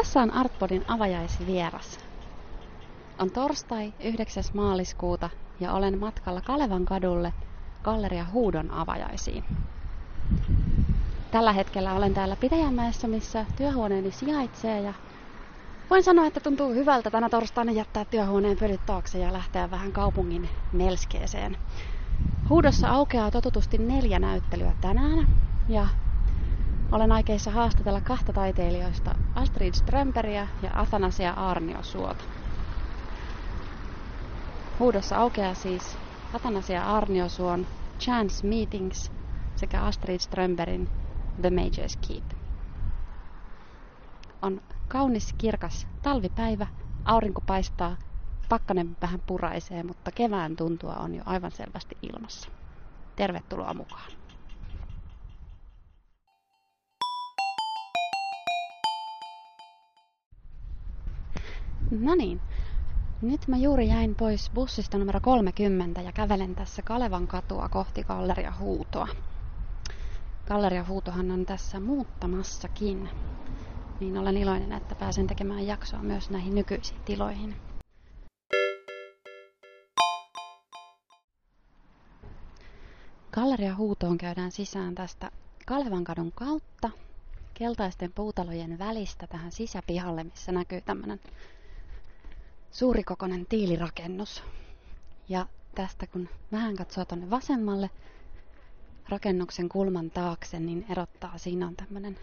Tässä on Artpodin avajaisvieras. On torstai 9. maaliskuuta ja olen matkalla Kalevan kadulle Galleria Huudon avajaisiin. Tällä hetkellä olen täällä Pitäjänmäessä, missä työhuoneeni sijaitsee ja voin sanoa, että tuntuu hyvältä tänä torstaina jättää työhuoneen pölyt taakse ja lähteä vähän kaupungin melskeeseen. Huudossa aukeaa totutusti neljä näyttelyä tänään ja olen aikeissa haastatella kahta taiteilijoista, Astrid Strömperiä ja Athanasia Arniosuota. Huudossa aukeaa siis Athanasia Arniosuon Chance Meetings sekä Astrid Strömberin The Major's Keep. On kaunis kirkas talvipäivä, aurinko paistaa, pakkanen vähän puraisee, mutta kevään tuntua on jo aivan selvästi ilmassa. Tervetuloa mukaan. No niin, nyt mä juuri jäin pois bussista numero 30 ja kävelen tässä Kalevan katua kohti Galleria Huutoa. Galleria Huutohan on tässä muuttamassakin, niin olen iloinen, että pääsen tekemään jaksoa myös näihin nykyisiin tiloihin. Galleria Huutoon käydään sisään tästä Kalevankadun kautta keltaisten puutalojen välistä tähän sisäpihalle, missä näkyy tämmöinen suurikokoinen tiilirakennus. Ja tästä kun vähän katsoo tuonne vasemmalle rakennuksen kulman taakse, niin erottaa siinä on tämmöinen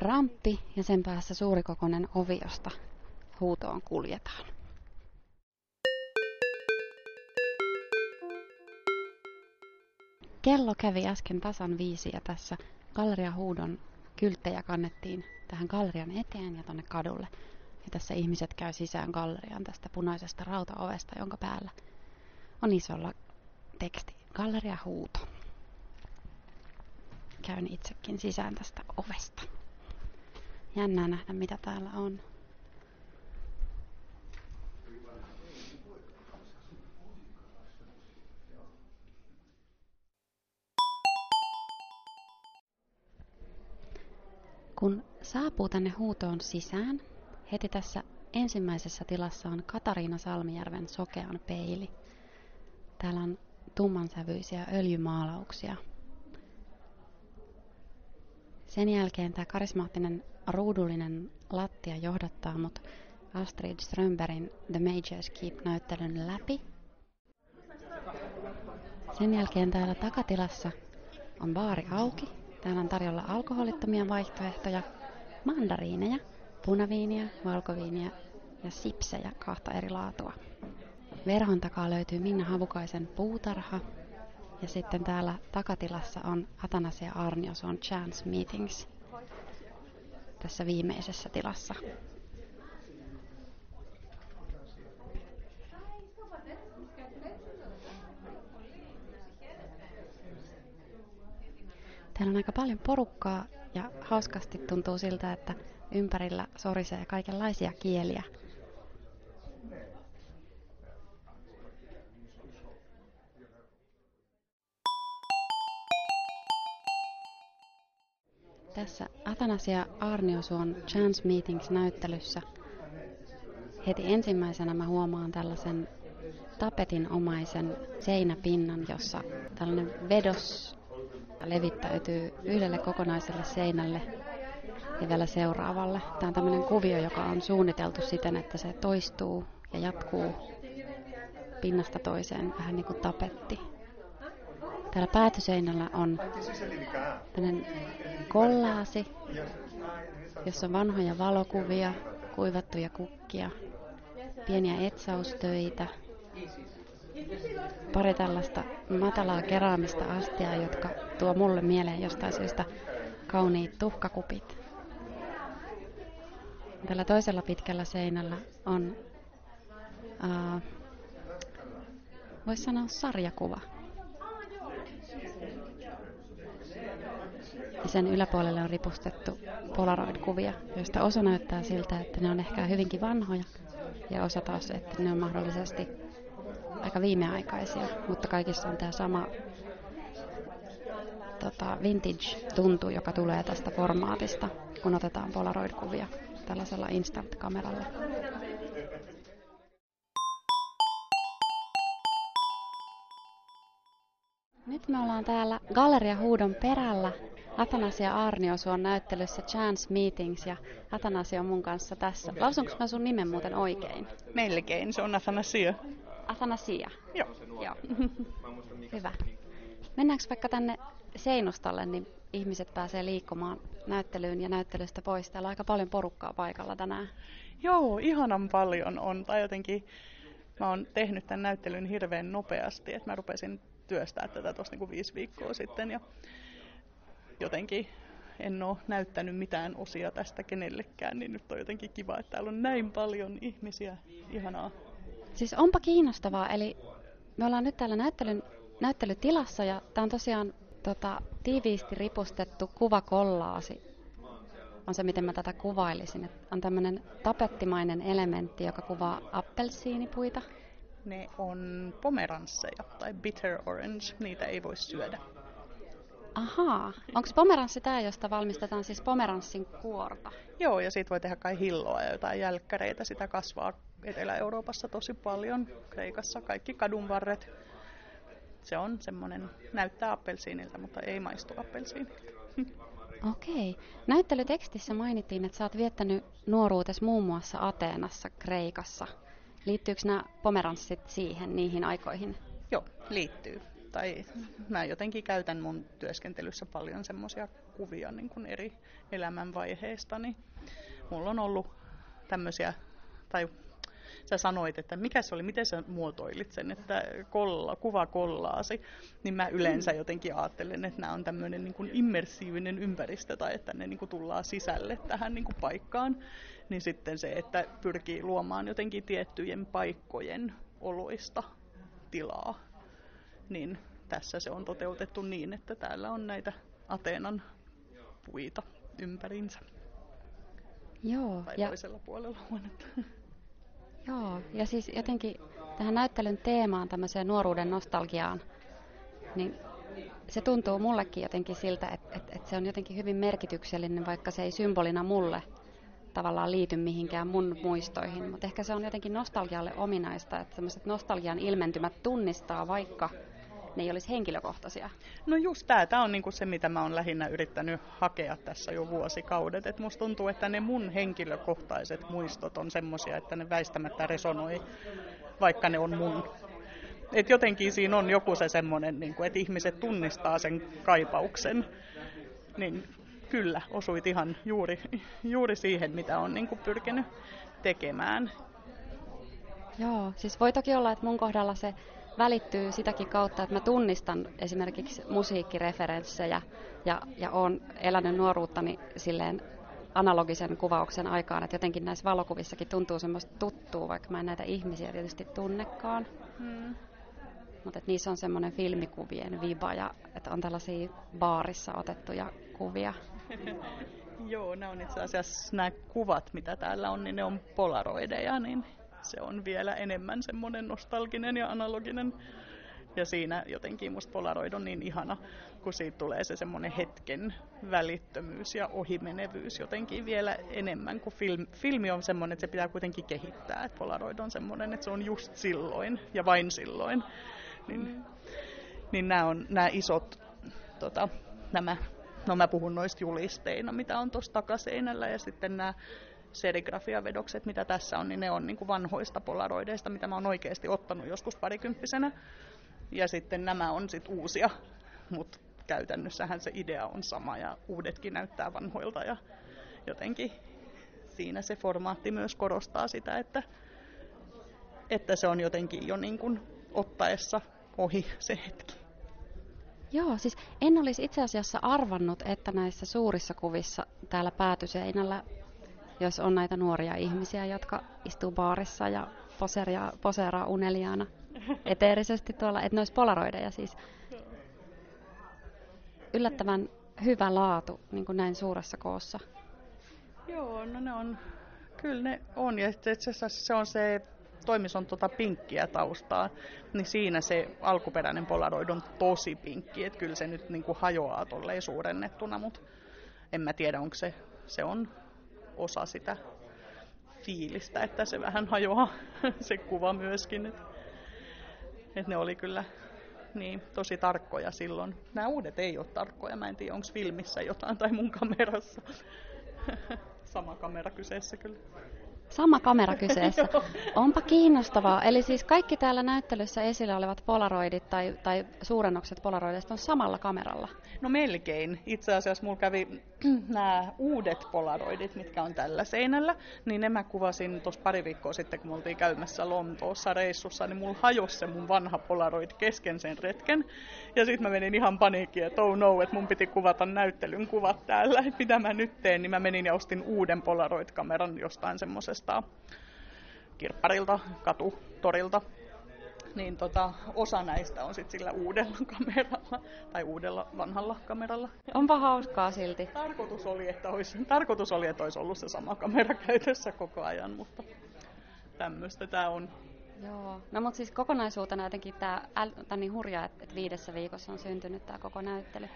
ramppi ja sen päässä suurikokoinen ovi, josta huutoon kuljetaan. Kello kävi äsken tasan viisi ja tässä Galleria Huudon kylttejä kannettiin tähän gallerian eteen ja tonne kadulle. Ja tässä ihmiset käy sisään galleriaan tästä punaisesta rautaovesta, jonka päällä on isolla teksti Galleria Huuto. Käyn itsekin sisään tästä ovesta. Jännää nähdä, mitä täällä on. Kun saapuu tänne huutoon sisään, heti tässä ensimmäisessä tilassa on Katariina Salmijärven sokean peili. Täällä on tummansävyisiä öljymaalauksia. Sen jälkeen tämä karismaattinen ruudullinen lattia johdattaa mut Astrid Strömbergin The Major's Keep-näyttelyn läpi. Sen jälkeen täällä takatilassa on baari auki. Täällä on tarjolla alkoholittomia vaihtoehtoja, mandariineja, punaviiniä, valkoviiniä ja sipsejä kahta eri laatua. Verhon takaa löytyy Minna Havukaisen puutarha. Ja sitten täällä takatilassa on Atanasia on Chance Meetings tässä viimeisessä tilassa. Täällä on aika paljon porukkaa ja hauskasti tuntuu siltä, että ympärillä sorisee kaikenlaisia kieliä. Tässä Athanasia Arniosuon Chance Meetings-näyttelyssä heti ensimmäisenä mä huomaan tällaisen tapetinomaisen seinäpinnan, jossa tällainen vedos levittäytyy yhdelle kokonaiselle seinälle ja vielä seuraavalle. Tämä on tämmöinen kuvio, joka on suunniteltu siten, että se toistuu ja jatkuu pinnasta toiseen vähän niin kuin tapetti. Täällä päätyseinällä on tämmöinen kollaasi, jossa on vanhoja valokuvia, kuivattuja kukkia, pieniä etsaustöitä, pari tällaista matalaa keraamista astiaa, jotka tuo mulle mieleen jostain syystä kauniit tuhkakupit. Tällä toisella pitkällä seinällä on, voisi sanoa sarjakuva. Ja sen yläpuolelle on ripustettu Polaroid-kuvia, joista osa näyttää siltä, että ne on ehkä hyvinkin vanhoja, ja osa taas, että ne on mahdollisesti aika viimeaikaisia, mutta kaikissa on tämä sama tota, vintage-tuntu, joka tulee tästä formaatista, kun otetaan Polaroid-kuvia tällaisella instant-kameralla. Nyt me ollaan täällä Galleria Huudon perällä Atanasia Arniosuon näyttelyssä Chance Meetings ja Atanasia on mun kanssa tässä. Lausunko mä sun nimen muuten oikein? Melkein, se on Athanasia. Athanasia? Joo. Joo. Hyvä. Mennäänkö vaikka tänne Seinustalle, niin ihmiset pääsee liikkumaan näyttelyyn ja näyttelystä pois. Täällä on aika paljon porukkaa paikalla tänään. Joo, ihanan paljon on. Tai jotenkin mä oon tehnyt tämän näyttelyn hirveän nopeasti, että mä rupesin työstää tätä tuossa niinku viisi viikkoa sitten ja jotenkin en ole näyttänyt mitään osia tästä kenellekään, niin nyt on jotenkin kiva, että täällä on näin paljon ihmisiä. Ihanaa. Siis onpa kiinnostavaa, eli me ollaan nyt täällä näyttelyn, näyttelytilassa ja tämä on tosiaan tota, tiiviisti ripustettu kuvakollaasi. On se, miten mä tätä kuvailisin. Et on tämmöinen tapettimainen elementti, joka kuvaa appelsiinipuita. Ne on pomeransseja tai bitter orange, niitä ei voi syödä. Ahaa. Onko pomeranssi tämä, josta valmistetaan siis pomeranssin kuorta? Joo, ja siitä voi tehdä kai hilloa ja jotain jälkkäreitä. Sitä kasvaa Etelä-Euroopassa tosi paljon. Kreikassa kaikki kadunvarret. Se on semmoinen, näyttää appelsiinilta, mutta ei maistu appelsiinilta. Okei. Näyttelytekstissä mainittiin, että sä oot viettänyt nuoruutes muun muassa Ateenassa, Kreikassa. Liittyykö nämä pomeranssit siihen, niihin aikoihin? Joo, liittyy tai mä jotenkin käytän mun työskentelyssä paljon semmoisia kuvia niin kuin eri elämänvaiheista, niin mulla on ollut tämmöisiä, tai sä sanoit, että mikä se oli, miten sä muotoilit sen, että kolla, kuva kollaasi, niin mä yleensä jotenkin ajattelen, että nämä on tämmöinen niin kuin immersiivinen ympäristö tai että ne niin kuin tullaan sisälle tähän niin kuin paikkaan, niin sitten se, että pyrkii luomaan jotenkin tiettyjen paikkojen oloista tilaa niin tässä se on toteutettu niin, että täällä on näitä Ateenan puita ympärinsä. Joo. Tai ja... toisella puolella huonetta. Joo, ja siis jotenkin tähän näyttelyn teemaan, tämmöiseen nuoruuden nostalgiaan, niin se tuntuu mullekin jotenkin siltä, että, että, että se on jotenkin hyvin merkityksellinen, vaikka se ei symbolina mulle tavallaan liity mihinkään mun muistoihin. Mutta ehkä se on jotenkin nostalgialle ominaista, että semmoiset nostalgian ilmentymät tunnistaa, vaikka ne ei olisi henkilökohtaisia? No just tämä. Tämä on niinku se, mitä mä oon lähinnä yrittänyt hakea tässä jo vuosikaudet. Et musta tuntuu, että ne mun henkilökohtaiset muistot on semmoisia, että ne väistämättä resonoi, vaikka ne on mun. Et jotenkin siinä on joku se semmoinen, niin että ihmiset tunnistaa sen kaipauksen. Niin kyllä, osuit ihan juuri, juuri siihen, mitä on niin pyrkinyt tekemään. Joo, siis voi toki olla, että mun kohdalla se välittyy sitäkin kautta, että mä tunnistan esimerkiksi musiikkireferenssejä ja, ja olen elänyt nuoruuttani silleen analogisen kuvauksen aikaan, että jotenkin näissä valokuvissakin tuntuu semmoista tuttua, vaikka mä en näitä ihmisiä tietysti tunnekaan. Hmm. Mutta niissä on semmoinen filmikuvien viba ja että on tällaisia baarissa otettuja kuvia. Joo, ne on itse asiassa nämä kuvat, mitä täällä on, niin ne on polaroideja, niin se on vielä enemmän semmoinen nostalginen ja analoginen. Ja siinä jotenkin musta Polaroid on niin ihana, kun siitä tulee se semmoinen hetken välittömyys ja ohimenevyys jotenkin vielä enemmän kuin film. Filmi on semmoinen, että se pitää kuitenkin kehittää. Että Polaroid on semmoinen, että se on just silloin ja vain silloin. Niin, niin nämä on nämä isot, tota, nämä, no mä puhun noista julisteina, mitä on tuossa takaseinällä ja sitten nämä serigrafiavedokset, mitä tässä on, niin ne on niin kuin vanhoista polaroideista, mitä mä oon oikeasti ottanut joskus parikymppisenä. Ja sitten nämä on sitten uusia, mutta käytännössähän se idea on sama ja uudetkin näyttää vanhoilta ja jotenkin siinä se formaatti myös korostaa sitä, että, että se on jotenkin jo niin kuin ottaessa ohi se hetki. Joo, siis en olisi itse asiassa arvannut, että näissä suurissa kuvissa täällä päätyseinällä jos on näitä nuoria ihmisiä, jotka istuu baarissa ja poseeraa, poseeraa uneliaana eteerisesti tuolla, että ne olisi polaroideja siis. Yllättävän hyvä laatu niin kuin näin suuressa koossa. Joo, no ne on, kyllä ne on. Ja itse asiassa se on se toimis on tota pinkkiä taustaa, niin siinä se alkuperäinen Polaroid on tosi pinkki, että kyllä se nyt niin kuin hajoaa tolleen suurennettuna, mutta en mä tiedä, onko se, se on osa sitä fiilistä, että se vähän hajoaa se kuva myöskin. Että et ne oli kyllä niin, tosi tarkkoja silloin. Nämä uudet ei ole tarkkoja. Mä en tiedä, onko filmissä jotain tai mun kamerassa. Sama kamera kyseessä kyllä. Sama kamera kyseessä. Onpa kiinnostavaa. Eli siis kaikki täällä näyttelyssä esillä olevat polaroidit tai, tai suurennokset polaroidista on samalla kameralla? No melkein. Itse asiassa mulla kävi nämä uudet polaroidit, mitkä on tällä seinällä, niin ne mä kuvasin tuossa pari viikkoa sitten, kun me oltiin käymässä Lontoossa reissussa, niin mulla hajosi se mun vanha polaroid kesken sen retken. Ja sitten mä menin ihan paniikkiin, että oh no, että mun piti kuvata näyttelyn kuvat täällä, että mitä mä nyt teen, niin mä menin ja ostin uuden polaroid-kameran jostain semmoisesta kirpparilta, katutorilta niin tota, osa näistä on sitten sillä uudella kameralla tai uudella vanhalla kameralla. Onpa hauskaa silti. Tarkoitus oli, että olisi, tarkoitus oli, että olisi ollut se sama kamera käytössä koko ajan, mutta tämmöistä tämä on. Joo, no mutta siis kokonaisuutena jotenkin tämä äl, niin hurjaa, että, että viidessä viikossa on syntynyt tämä koko näyttely.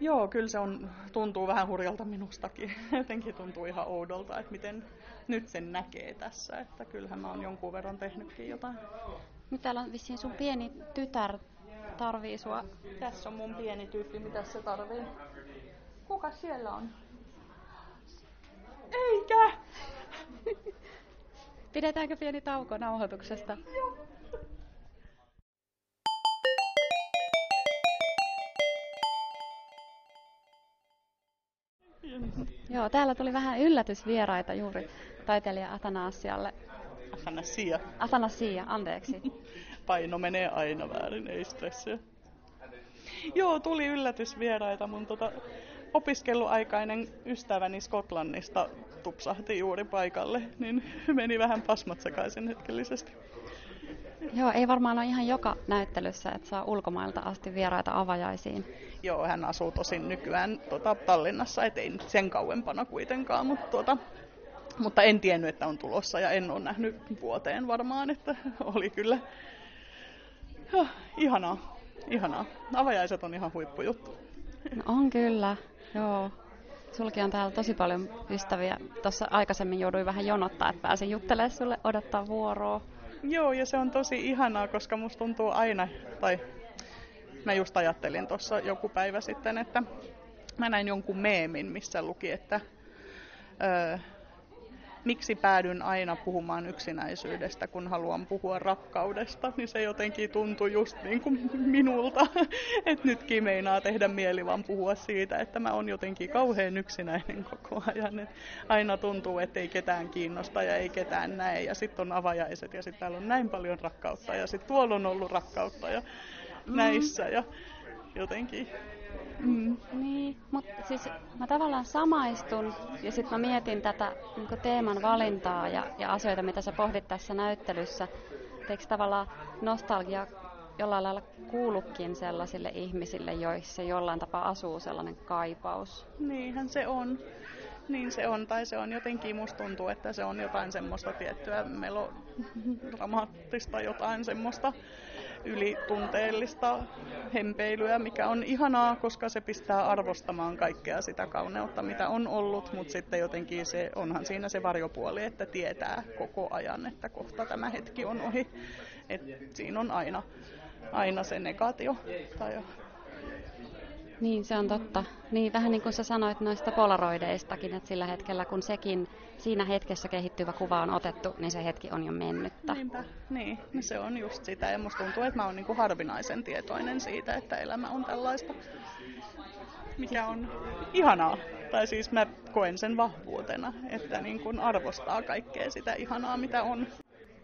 Joo, kyllä se on, tuntuu vähän hurjalta minustakin. Jotenkin tuntuu ihan oudolta, että miten nyt sen näkee tässä. Että kyllähän mä oon jonkun verran tehnytkin jotain. Nyt täällä on vissiin sun pieni tytär tarvii sua. Tässä on mun pieni tyyppi, mitä se tarvii. Kuka siellä on? Eikä! Pidetäänkö pieni tauko nauhoituksesta? Joo. Joo, täällä tuli vähän yllätysvieraita juuri taiteilija Atanasialle. Atanasia. Atanasia, anteeksi. Paino menee aina väärin, ei stressiä. Joo, tuli yllätysvieraita. Mun tota, opiskeluaikainen ystäväni Skotlannista tupsahti juuri paikalle, niin meni vähän pasmat sekaisin hetkellisesti. Joo, ei varmaan ole ihan joka näyttelyssä, että saa ulkomailta asti vieraita avajaisiin. Joo, hän asuu tosin nykyään tota, Tallinnassa, et ei sen kauempana kuitenkaan, mutta, tota, mutta en tiennyt, että on tulossa ja en ole nähnyt vuoteen varmaan, että oli kyllä ja, ihanaa, ihanaa. Avajaiset on ihan huippujuttu. No on kyllä, joo. Sulki on täällä tosi paljon ystäviä. Tuossa aikaisemmin jouduin vähän jonottaa, että pääsin juttelemaan sulle odottaa vuoroa. Joo, ja se on tosi ihanaa, koska musta tuntuu aina, tai mä just ajattelin tuossa joku päivä sitten, että mä näin jonkun meemin, missä luki, että öö, miksi päädyn aina puhumaan yksinäisyydestä, kun haluan puhua rakkaudesta, niin se jotenkin tuntui just niin kuin minulta, että nytkin meinaa tehdä mieli vaan puhua siitä, että mä oon jotenkin kauhean yksinäinen koko ajan. Et aina tuntuu, että ei ketään kiinnosta ja ei ketään näe ja sitten on avajaiset ja sitten täällä on näin paljon rakkautta ja sitten tuolla on ollut rakkautta ja mm. näissä ja jotenkin Mm. Niin, mutta siis mä tavallaan samaistun ja sitten mä mietin tätä niin teeman valintaa ja, ja asioita, mitä sä pohdit tässä näyttelyssä. Eikö tavallaan nostalgia jollain lailla kuulukin sellaisille ihmisille, joissa jollain tapaa asuu sellainen kaipaus? Niinhän se on. Niin se on, tai se on jotenkin, musta tuntuu, että se on jotain semmoista tiettyä melodramaattista, jotain semmoista ylitunteellista hempeilyä, mikä on ihanaa, koska se pistää arvostamaan kaikkea sitä kauneutta, mitä on ollut, mutta sitten jotenkin se, onhan siinä se varjopuoli, että tietää koko ajan, että kohta tämä hetki on ohi. Et siinä on aina, aina se negaatio tai niin, se on totta. Niin, vähän niin kuin sä sanoit noista polaroideistakin, että sillä hetkellä kun sekin siinä hetkessä kehittyvä kuva on otettu, niin se hetki on jo mennyttä. Niinpä, niin. No se on just sitä ja musta tuntuu, että mä oon niin kuin harvinaisen tietoinen siitä, että elämä on tällaista, mikä on ihanaa. Tai siis mä koen sen vahvuutena, että niin kuin arvostaa kaikkea sitä ihanaa, mitä on.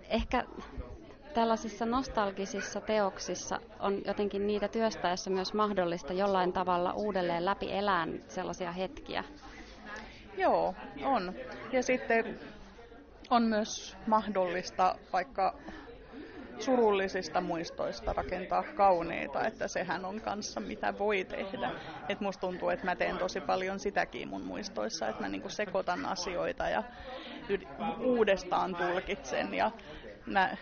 Ehkä tällaisissa nostalgisissa teoksissa on jotenkin niitä työstäessä myös mahdollista jollain tavalla uudelleen läpi elään sellaisia hetkiä. Joo, on. Ja sitten on myös mahdollista vaikka surullisista muistoista rakentaa kauniita, että sehän on kanssa mitä voi tehdä. Et musta tuntuu, että mä teen tosi paljon sitäkin mun muistoissa, että mä niinku sekoitan asioita ja uudestaan tulkitsen ja mä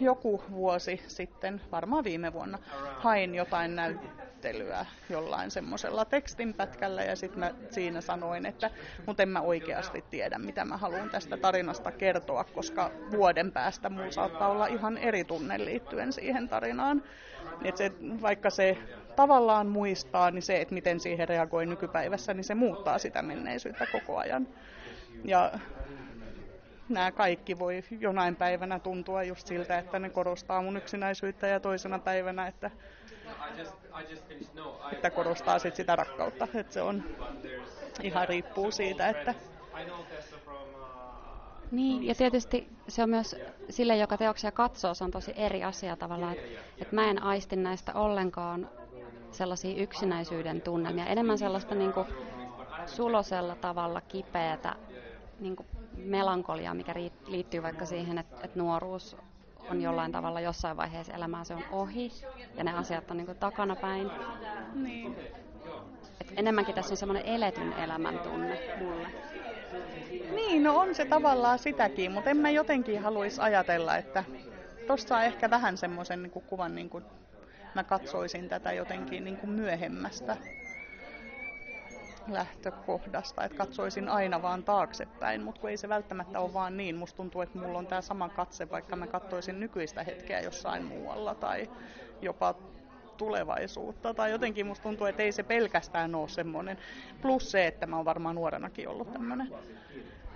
joku vuosi sitten, varmaan viime vuonna, hain jotain näyttelyä jollain semmoisella tekstinpätkällä ja sitten mä siinä sanoin, että mutta en mä oikeasti tiedä, mitä mä haluan tästä tarinasta kertoa, koska vuoden päästä mulla saattaa olla ihan eri tunne liittyen siihen tarinaan. Et se, vaikka se tavallaan muistaa, niin se, että miten siihen reagoi nykypäivässä, niin se muuttaa sitä menneisyyttä koko ajan. Ja nämä kaikki voi jonain päivänä tuntua just siltä, että ne korostaa mun yksinäisyyttä ja toisena päivänä, että, että korostaa sit sitä rakkautta. Että se on ihan riippuu siitä, että niin, ja tietysti se on myös sille, joka teoksia katsoo, se on tosi eri asia tavallaan, että, että mä en aisti näistä ollenkaan sellaisia yksinäisyyden tunnelmia, enemmän sellaista niin kuin sulosella tavalla kipeätä niin kuin melankoliaa, mikä liittyy vaikka siihen, että, että nuoruus on jollain tavalla jossain vaiheessa elämää se on ohi ja ne asiat on niin kuin takanapäin. Niin. Et enemmänkin tässä on semmoinen eletyn elämän tunne mulle. Niin, no on se tavallaan sitäkin, mutta en mä jotenkin haluaisi ajatella, että tuossa on ehkä vähän semmoisen niin kuvan, niin kuin mä katsoisin tätä jotenkin niin kuin myöhemmästä lähtökohdasta, että katsoisin aina vaan taaksepäin, mutta kun ei se välttämättä ole vaan niin. Musta tuntuu, että mulla on tämä sama katse, vaikka mä katsoisin nykyistä hetkeä jossain muualla tai jopa tulevaisuutta. Tai jotenkin musta tuntuu, että ei se pelkästään ole semmoinen. Plus se, että mä oon varmaan nuorenakin ollut tämmöinen.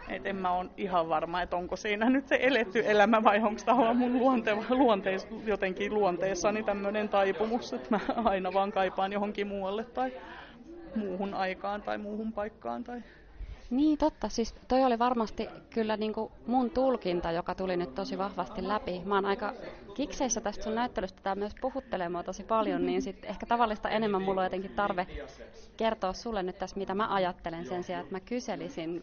Et en mä ole ihan varma, että onko siinä nyt se eletty elämä vai onko tämä mun luonte, luonteis, jotenkin luonteessani tämmöinen taipumus, että mä aina vaan kaipaan johonkin muualle tai muuhun aikaan tai muuhun paikkaan. Tai... Niin, totta. Siis toi oli varmasti kyllä niin kuin mun tulkinta, joka tuli nyt tosi vahvasti läpi. Mä oon aika kikseissä tästä sun näyttelystä, tämä myös puhuttelee mua tosi paljon, niin sitten ehkä tavallista enemmän mulla on jotenkin tarve kertoa sulle nyt tässä, mitä mä ajattelen sen sijaan, että mä kyselisin.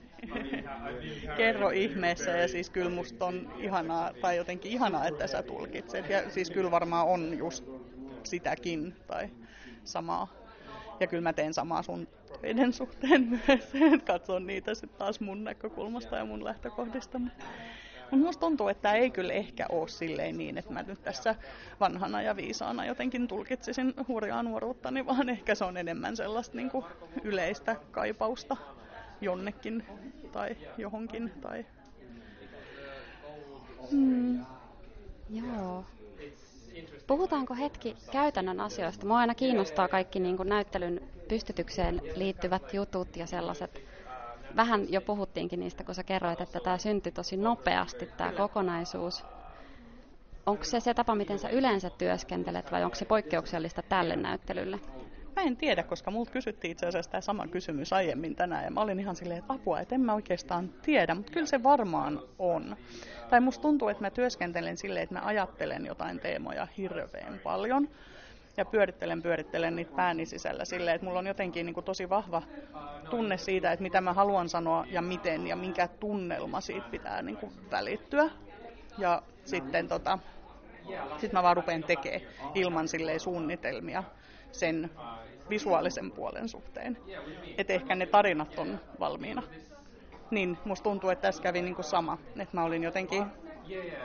Kerro ihmeessä ja siis kyllä musta on ihanaa, tai jotenkin ihanaa, että sä tulkitset. Ja siis kyllä varmaan on just sitäkin tai samaa ja kyllä mä teen samaa sun töiden suhteen myös, että katson niitä sitten taas mun näkökulmasta ja mun lähtökohdista. Mutta musta tuntuu, että ei kyllä ehkä ole silleen niin, että mä nyt tässä vanhana ja viisaana jotenkin tulkitsisin hurjaa nuoruuttani, vaan ehkä se on enemmän sellaista niin kuin yleistä kaipausta jonnekin tai johonkin. Tai... Hmm. Joo. Puhutaanko hetki käytännön asioista? Mua aina kiinnostaa kaikki niin kuin näyttelyn pystytykseen liittyvät jutut ja sellaiset. Vähän jo puhuttiinkin niistä, kun sä kerroit, että tämä syntyi tosi nopeasti, tämä kokonaisuus. Onko se se tapa, miten sä yleensä työskentelet vai onko se poikkeuksellista tälle näyttelylle? Mä en tiedä, koska multa kysyttiin itse asiassa tämä sama kysymys aiemmin tänään ja mä olin ihan silleen, että apua, että en mä oikeastaan tiedä, mutta kyllä se varmaan on. Tai musta tuntuu, että mä työskentelen silleen, että mä ajattelen jotain teemoja hirveän paljon ja pyörittelen, pyörittelen niitä pääni sisällä silleen, että mulla on jotenkin niin kuin tosi vahva tunne siitä, että mitä mä haluan sanoa ja miten ja minkä tunnelma siitä pitää niin kuin välittyä. Ja sitten tota, sit mä vaan rupean tekemään ilman silleen suunnitelmia sen visuaalisen puolen suhteen. Että ehkä ne tarinat on valmiina. Niin musta tuntuu, että tässä kävi niinku sama. Että mä olin jotenkin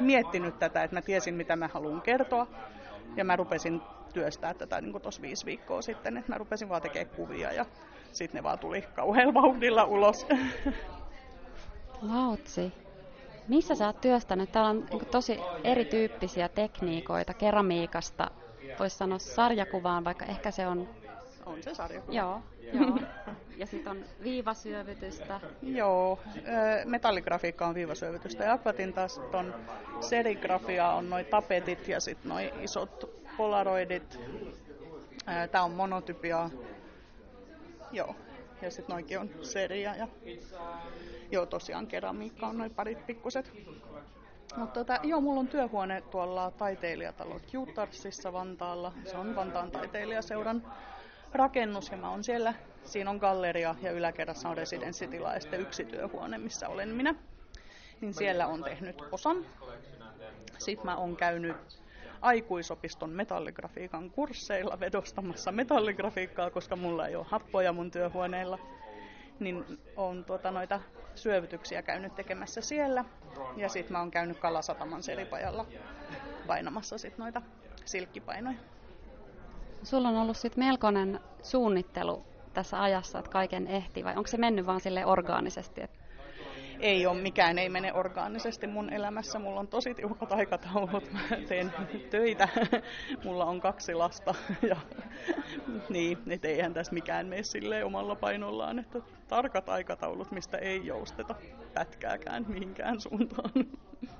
miettinyt tätä, että mä tiesin mitä mä haluan kertoa. Ja mä rupesin työstää tätä niin tuossa viisi viikkoa sitten, että mä rupesin vaan tekemään kuvia ja sitten ne vaan tuli kauhealla vauhdilla ulos. Lautsi. Missä sä oot työstänyt? Täällä on niin tosi erityyppisiä tekniikoita keramiikasta voisi sanoa sarjakuvaan, vaikka ehkä se on... On se sarjakuva. Joo, joo. Ja sitten on viivasyövytystä. Joo, metalligrafiikka on viivasyövytystä ja akvatin taas on serigrafia, on noin tapetit ja sitten noin isot polaroidit. Tämä on monotypia. Joo, ja sitten noinkin on seria ja joo tosiaan keramiikka on noin parit pikkuset mutta tota, joo, mulla on työhuone tuolla taiteilijatalo Jutarsissa Vantaalla. Se on Vantaan taiteilijaseuran rakennus ja mä oon siellä. Siinä on galleria ja yläkerrassa on residenssitila ja sitten yksi työhuone, missä olen minä. Niin siellä on tehnyt osan. Sitten mä oon käynyt aikuisopiston metalligrafiikan kursseilla vedostamassa metalligrafiikkaa, koska mulla ei ole happoja mun työhuoneilla niin on tuota noita syövytyksiä käynyt tekemässä siellä. Ja sitten mä oon käynyt Kalasataman selipajalla painamassa sit noita silkkipainoja. Sulla on ollut sitten melkoinen suunnittelu tässä ajassa, että kaiken ehti, vai onko se mennyt vaan sille orgaanisesti? Että ei ole, mikään ei mene orgaanisesti mun elämässä. Mulla on tosi tiukat aikataulut, mä teen töitä, mulla on kaksi lasta ja niin, et eihän tässä mikään mene silleen omalla painollaan, että tarkat aikataulut, mistä ei jousteta pätkääkään mihinkään suuntaan.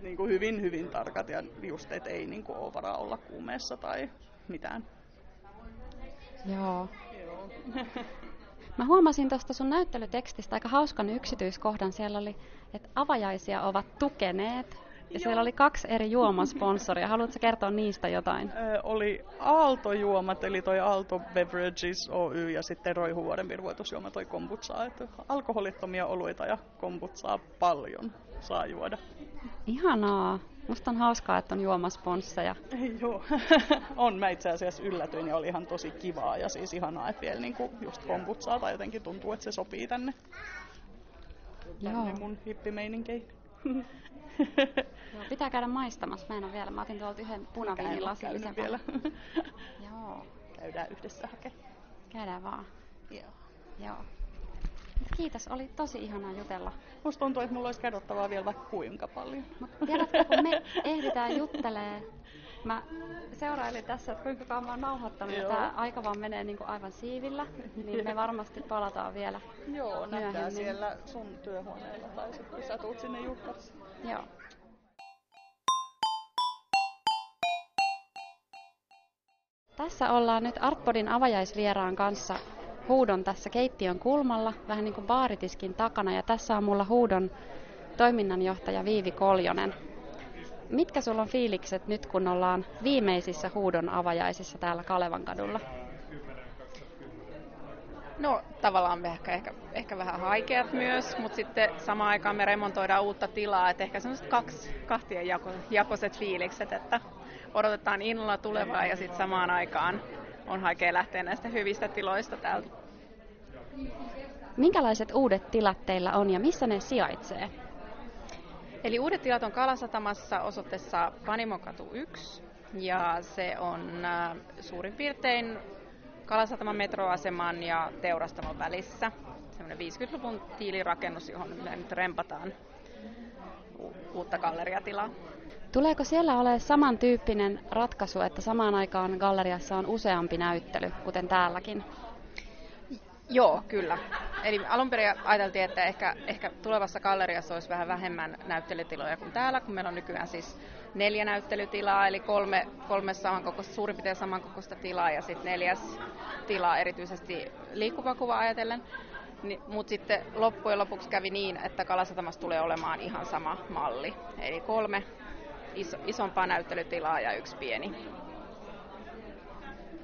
niin kuin hyvin, hyvin tarkat ja just, että ei niin kuin ole varaa olla kuumeessa tai mitään. Joo. Joo. Mä huomasin tuosta sun näyttelytekstistä aika hauskan yksityiskohdan. Siellä oli, että avajaisia ovat tukeneet. Ja Joo. siellä oli kaksi eri juomasponsoria. Haluatko kertoa niistä jotain? Ö, oli Aalto-juomat, eli toi Aalto Beverages Oy ja sitten Roihuvuoden virvoitusjuoma toi kombutsaa. Että alkoholittomia oluita ja kombutsaa paljon saa juoda. Ihanaa. Musta on hauskaa, että on juomasponsseja. Joo, on. Mä itse asiassa yllätyin ja oli ihan tosi kivaa ja siis ihanaa, että vielä niinku just kombutsaa tai jotenkin tuntuu, että se sopii tänne. Tänne Joo. mun hippimeininkiin. Joo, pitää käydä maistamassa. Mä en ole vielä. Mä otin tuolta yhden punaviinilasillisen. vielä. Joo. Käydään yhdessä hakemaan. Käydään vaan. Joo. Joo. Kiitos, oli tosi ihanaa jutella. Musta tuntuu, että mulla olisi kerrottavaa vielä vaikka kuinka paljon. Mutta tiedätkö, kun me ehditään juttelee, mä seurailin tässä, että kuinka kauan mä oon nauhoittanut, ja tämä aika vaan menee niin kuin aivan siivillä, niin me varmasti palataan vielä Joo, nähdään siellä sun työhuoneella, tai sitten kun sä tuut sinne Jukkarissa. Joo. Tässä ollaan nyt Artpodin avajaisvieraan kanssa huudon tässä keittiön kulmalla, vähän niin kuin baaritiskin takana. Ja tässä on mulla huudon toiminnanjohtaja Viivi Koljonen. Mitkä sulla on fiilikset nyt, kun ollaan viimeisissä huudon avajaisissa täällä Kalevan kadulla? No tavallaan me ehkä, ehkä, ehkä vähän haikeat myös, mutta sitten samaan aikaan me remontoidaan uutta tilaa, että ehkä sellaiset kaksi, kahtien jako, jakoiset fiilikset, että odotetaan innolla tulevaa ja sitten samaan aikaan on haikea lähteä näistä hyvistä tiloista täältä. Minkälaiset uudet tilat teillä on ja missä ne sijaitsee? Eli uudet tilat on Kalasatamassa osoitteessa Panimokatu 1 ja se on äh, suurin piirtein Kalasataman metroaseman ja teurastamon välissä. Semmoinen 50-luvun tiilirakennus, johon me nyt rempataan uutta galleriatilaa. Tuleeko siellä olemaan samantyyppinen ratkaisu, että samaan aikaan galleriassa on useampi näyttely, kuten täälläkin? Joo, kyllä. Eli alun perin ajateltiin, että ehkä, ehkä tulevassa galleriassa olisi vähän vähemmän näyttelytiloja kuin täällä, kun meillä on nykyään siis neljä näyttelytilaa, eli kolme, kolme samankokoista, suurin piirtein samankokoista tilaa ja sitten neljäs tila erityisesti liikkuva kuva ajatellen. Ni, Mutta sitten loppujen lopuksi kävi niin, että Kalasatamassa tulee olemaan ihan sama malli. Eli kolme iso, isompaa näyttelytilaa ja yksi pieni.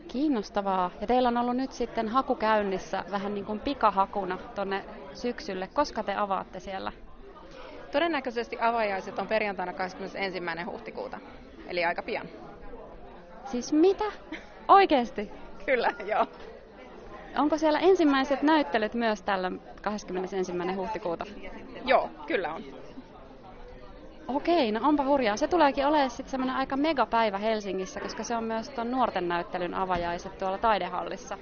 Kiinnostavaa. Ja teillä on ollut nyt sitten haku käynnissä vähän niin kuin pikahakuna tonne syksylle. Koska te avaatte siellä? Todennäköisesti avajaiset on perjantaina 21. huhtikuuta, eli aika pian. Siis mitä? Oikeesti? Kyllä, joo. Onko siellä ensimmäiset näyttelyt myös tällä 21. huhtikuuta? Joo, kyllä on. Okei, no onpa hurjaa. Se tuleekin olemaan sitten semmoinen aika megapäivä Helsingissä, koska se on myös tuon nuorten näyttelyn avajaiset tuolla taidehallissa.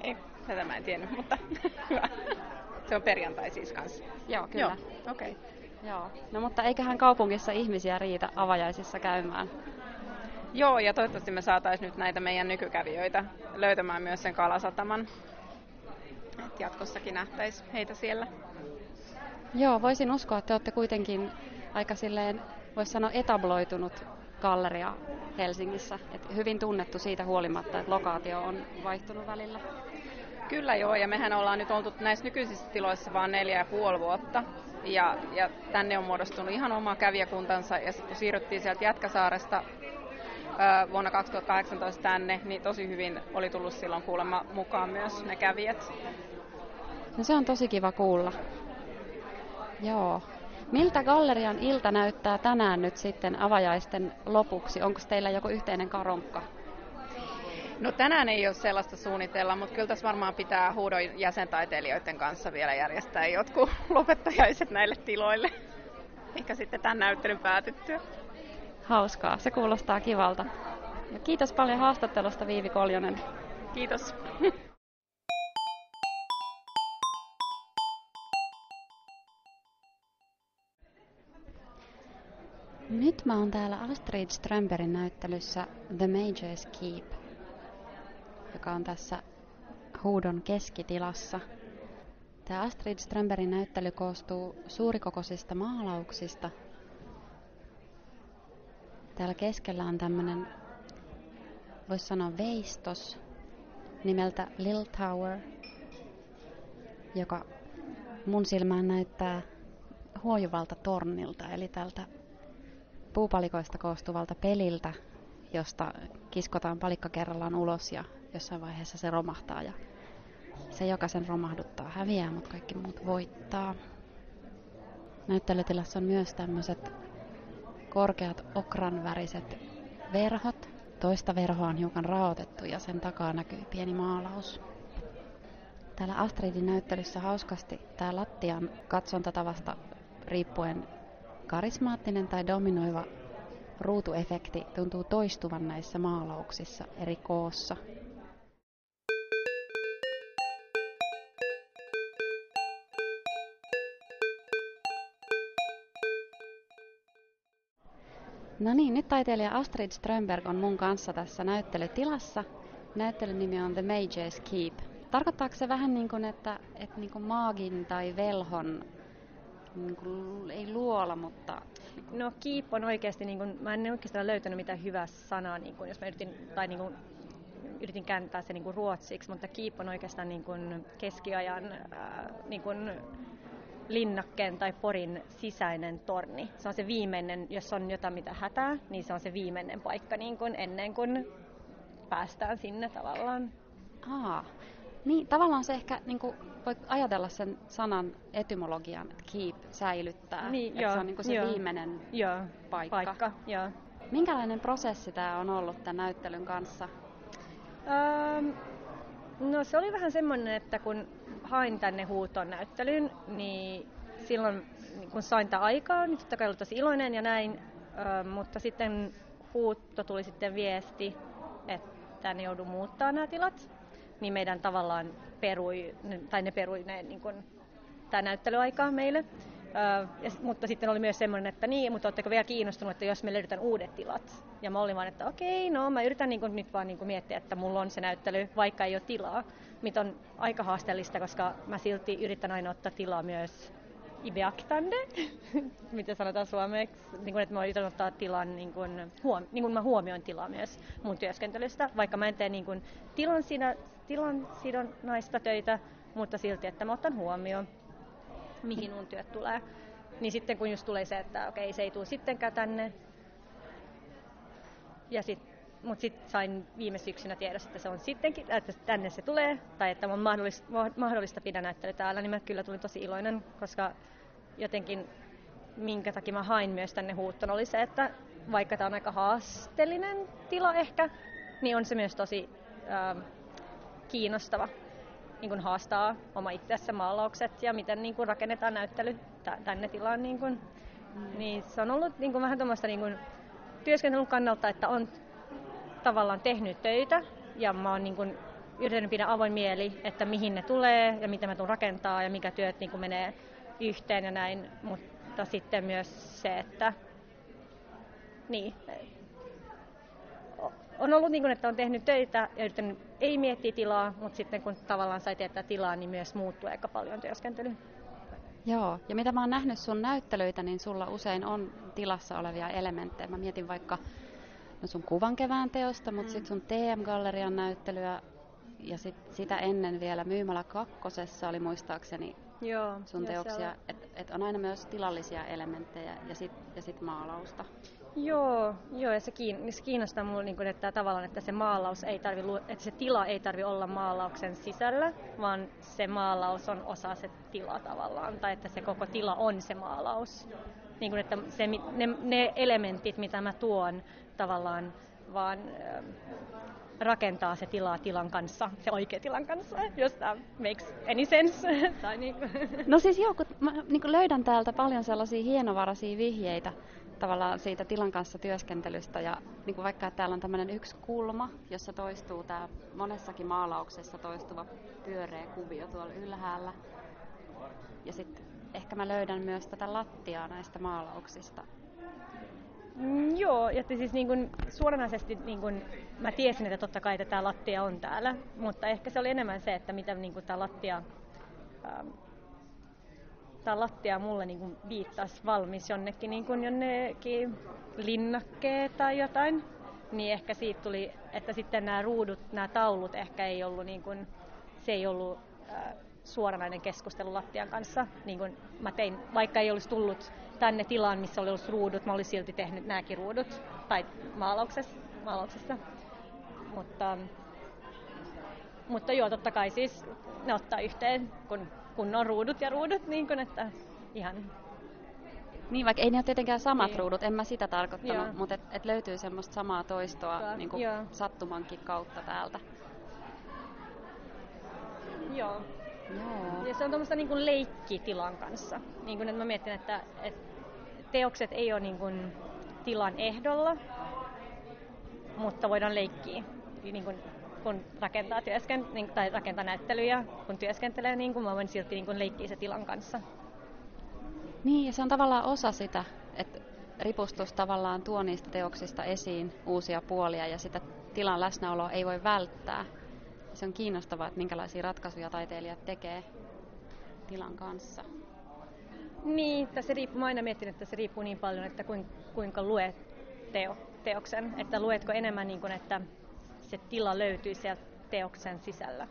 Ei, tätä mä en tiennyt, mutta hyvä. Se on perjantai siis kanssa. Joo, kyllä. Joo, okei. Okay. Joo. No mutta eiköhän kaupungissa ihmisiä riitä avajaisissa käymään. Joo, ja toivottavasti me saataisiin nyt näitä meidän nykykävijöitä löytämään myös sen Kalasataman. Et jatkossakin nähtäisi heitä siellä. Joo, voisin uskoa, että te olette kuitenkin aika silleen, voisi sanoa etabloitunut galleria Helsingissä. Et hyvin tunnettu siitä huolimatta, että lokaatio on vaihtunut välillä. Kyllä joo, ja mehän ollaan nyt oltu näissä nykyisissä tiloissa vain neljä ja puoli vuotta. Ja, ja tänne on muodostunut ihan oma kävijäkuntansa, ja sitten kun siirryttiin sieltä Jätkäsaaresta ää, vuonna 2018 tänne, niin tosi hyvin oli tullut silloin kuulemma mukaan myös ne kävijät. No se on tosi kiva kuulla. Joo. Miltä gallerian ilta näyttää tänään nyt sitten avajaisten lopuksi? Onko teillä joku yhteinen karonkka? No tänään ei ole sellaista suunnitella, mutta kyllä tässä varmaan pitää huudon jäsentaiteilijoiden kanssa vielä järjestää jotkut lopettajaiset näille tiloille. Ehkä sitten tämän näyttelyn päätyttyä. Hauskaa, se kuulostaa kivalta. Ja kiitos paljon haastattelusta Viivi Koljonen. Kiitos. Nyt mä oon täällä Astrid Strömbergin näyttelyssä The Major's Keep, joka on tässä huudon keskitilassa. Tämä Astrid Strömbergin näyttely koostuu suurikokoisista maalauksista. Täällä keskellä on tämmönen, voisi sanoa veistos, nimeltä Lil Tower, joka mun silmään näyttää huojuvalta tornilta, eli tältä puupalikoista koostuvalta peliltä, josta kiskotaan palikka kerrallaan ulos ja jossain vaiheessa se romahtaa ja se, joka sen romahduttaa, häviää, mutta kaikki muut voittaa. Näyttelytilassa on myös tämmöiset korkeat okranväriset verhot. Toista verhoa on hiukan raotettu ja sen takaa näkyy pieni maalaus. Täällä Astridin näyttelyssä hauskasti tämä lattian katsontatavasta riippuen Karismaattinen tai dominoiva ruutuefekti tuntuu toistuvan näissä maalauksissa eri koossa. No niin, nyt taiteilija Astrid Strömberg on mun kanssa tässä näyttelytilassa. Näyttelyn nimi on The Mage's Keep. Tarkoittaako se vähän niin kuin, että, että niin kuin maagin tai velhon niin kuin, ei luola, mutta... No keep on oikeasti, niin kuin, mä en oikeastaan löytänyt mitään hyvää sanaa, niin kuin, jos mä yritin, tai niin kuin, yritin kääntää se niin kuin ruotsiksi, mutta keep on oikeastaan niin kuin keskiajan ää, niin kuin linnakkeen tai porin sisäinen torni. Se on se viimeinen, jos on jotain mitä hätää, niin se on se viimeinen paikka niin kuin ennen kuin päästään sinne tavallaan. Aa, niin, tavallaan se ehkä niin kuin, voi ajatella sen sanan etymologian, että keep, säilyttää. Niin, että joo, se on niin kuin se joo, viimeinen joo, paikka. paikka joo. Minkälainen prosessi tämä on ollut tämän näyttelyn kanssa? Öö, no se oli vähän semmoinen, että kun hain tänne huuton näyttelyyn, niin silloin niin kun sain tätä aikaa, niin totta kai olin tosi iloinen ja näin, öö, mutta sitten huutto tuli sitten viesti, että ne joudun muuttaa nämä tilat niin meidän tavallaan perui, tai ne perui ne, niin kuin, tämä näyttelyaika meille. Uh, ja, mutta sitten oli myös semmoinen, että niin, mutta oletteko vielä kiinnostunut, että jos me löydetään uudet tilat. Ja mä olin vaan, että okei, no mä yritän niin kuin, nyt vaan niin kuin miettiä, että mulla on se näyttely, vaikka ei ole tilaa. Mitä on aika haasteellista, koska mä silti yritän aina ottaa tilaa myös i beaktande, miten sanotaan suomeksi, niin kuin, että mä yritän ottaa tilan, niin kuin, huom, niin kuin mä huomioin tilaa myös mun työskentelystä, vaikka mä en tee niin kuin, tilan, siinä, tilan sidonnaista töitä, mutta silti, että mä otan huomioon, mihin mun työt tulee. Niin sitten kun just tulee se, että okei, se ei tule sittenkään tänne, ja sit, mutta sitten sain viime syksynä tiedossa, että se on sittenkin, että tänne se tulee, tai että on mahdollista, mahdollista pidä näyttely täällä, niin mä kyllä tulin tosi iloinen, koska jotenkin minkä takia mä hain myös tänne huutton oli se, että vaikka tämä on aika haasteellinen tila ehkä, niin on se myös tosi äh, kiinnostava niin kuin haastaa oma itseässä maalaukset ja miten niin kuin rakennetaan näyttely tänne tilaan. Niin, kuin. Mm. niin se on ollut niin kuin vähän tuommoista niin työskentelyn kannalta, että on tavallaan tehnyt töitä ja mä oon niin kuin yrittänyt pidä avoin mieli, että mihin ne tulee ja mitä mä tuun rakentaa ja mikä työt niin kuin menee yhteen ja näin, mutta sitten myös se, että niin, on ollut niin kuin, että on tehnyt töitä ja yrittänyt, ei miettiä tilaa, mutta sitten kun tavallaan sai tietää tilaa, niin myös muuttuu aika paljon työskentely. Joo, ja mitä mä oon nähnyt sun näyttelyitä, niin sulla usein on tilassa olevia elementtejä. Mä mietin vaikka no sun kuvan kevään teosta, mutta mm. sitten sun TM-gallerian näyttelyä ja sit, sitä ennen vielä Myymälä kakkosessa oli muistaakseni Joo, sun teoksia, että et on aina myös tilallisia elementtejä ja sitten ja sit maalausta. Joo, joo ja se, kiin, se kiinnostaa minua, niin kuin, että tavallaan, että se maalaus ei tarvi, että se tila ei tarvi olla maalauksen sisällä, vaan se maalaus on osa se tila tavallaan, tai että se koko tila on se maalaus. Niin kuin, että se, ne, ne elementit, mitä mä tuon tavallaan vaan äh, rakentaa se tila tilan kanssa, se oikea tilan kanssa, jos tämä makes any sense. tai niin. No siis joo, kun mä niin kuin löydän täältä paljon sellaisia hienovaraisia vihjeitä tavallaan siitä tilan kanssa työskentelystä ja niin kuin vaikka täällä on tämmöinen yksi kulma, jossa toistuu tämä monessakin maalauksessa toistuva pyöreä kuvio tuolla ylhäällä. Ja sitten ehkä mä löydän myös tätä lattiaa näistä maalauksista. Mm, joo, että siis niin kuin suoranaisesti niin kuin, mä tiesin, että totta kai että tämä lattia on täällä, mutta ehkä se oli enemmän se, että mitä niin kuin tämä lattia, ähm, tämä lattia mulle niin kuin viittasi valmis jonnekin, niin kuin jonnekin linnakkeet tai jotain, niin ehkä siitä tuli, että sitten nämä ruudut, nämä taulut ehkä ei ollut, niin kuin, se ei ollut äh, suoranainen keskustelu lattian kanssa, niin kuin mä tein, vaikka ei olisi tullut tänne tilaan, missä oli ollut ruudut, mä olisin silti tehnyt nämäkin ruudut, tai maalauksessa, maalauksessa. Mutta, mutta joo, totta kai siis ne ottaa yhteen, kun, kun on ruudut ja ruudut, niin kuin, että ihan niin, vaikka ei ne ole tietenkään samat niin. ruudut, en mä sitä tarkoittanut, Joo. mutta et, et löytyy semmoista samaa toistoa niin kuin sattumankin kautta täältä. Joo, Joo. Ja se on tuommoista niin kuin leikkitilan kanssa. Niin kuin, että mä mietin, että, että teokset ei ole niin kuin tilan ehdolla, mutta voidaan leikkiä. Niin kuin, kun rakentaa, työsken, niin, tai rakentaa näyttelyjä, kun työskentelee, niin kuin mä voin silti niin leikkiä se tilan kanssa. Niin, ja se on tavallaan osa sitä, että ripustus tavallaan tuo niistä teoksista esiin uusia puolia ja sitä tilan läsnäoloa ei voi välttää se on kiinnostavaa, että minkälaisia ratkaisuja taiteilijat tekee tilan kanssa. Niin, tässä riippuu, mä aina miettinyt, että se riippuu niin paljon, että kuinka luet teo, teoksen. Että luetko enemmän niin kuin, että se tila löytyy sieltä teoksen sisällä.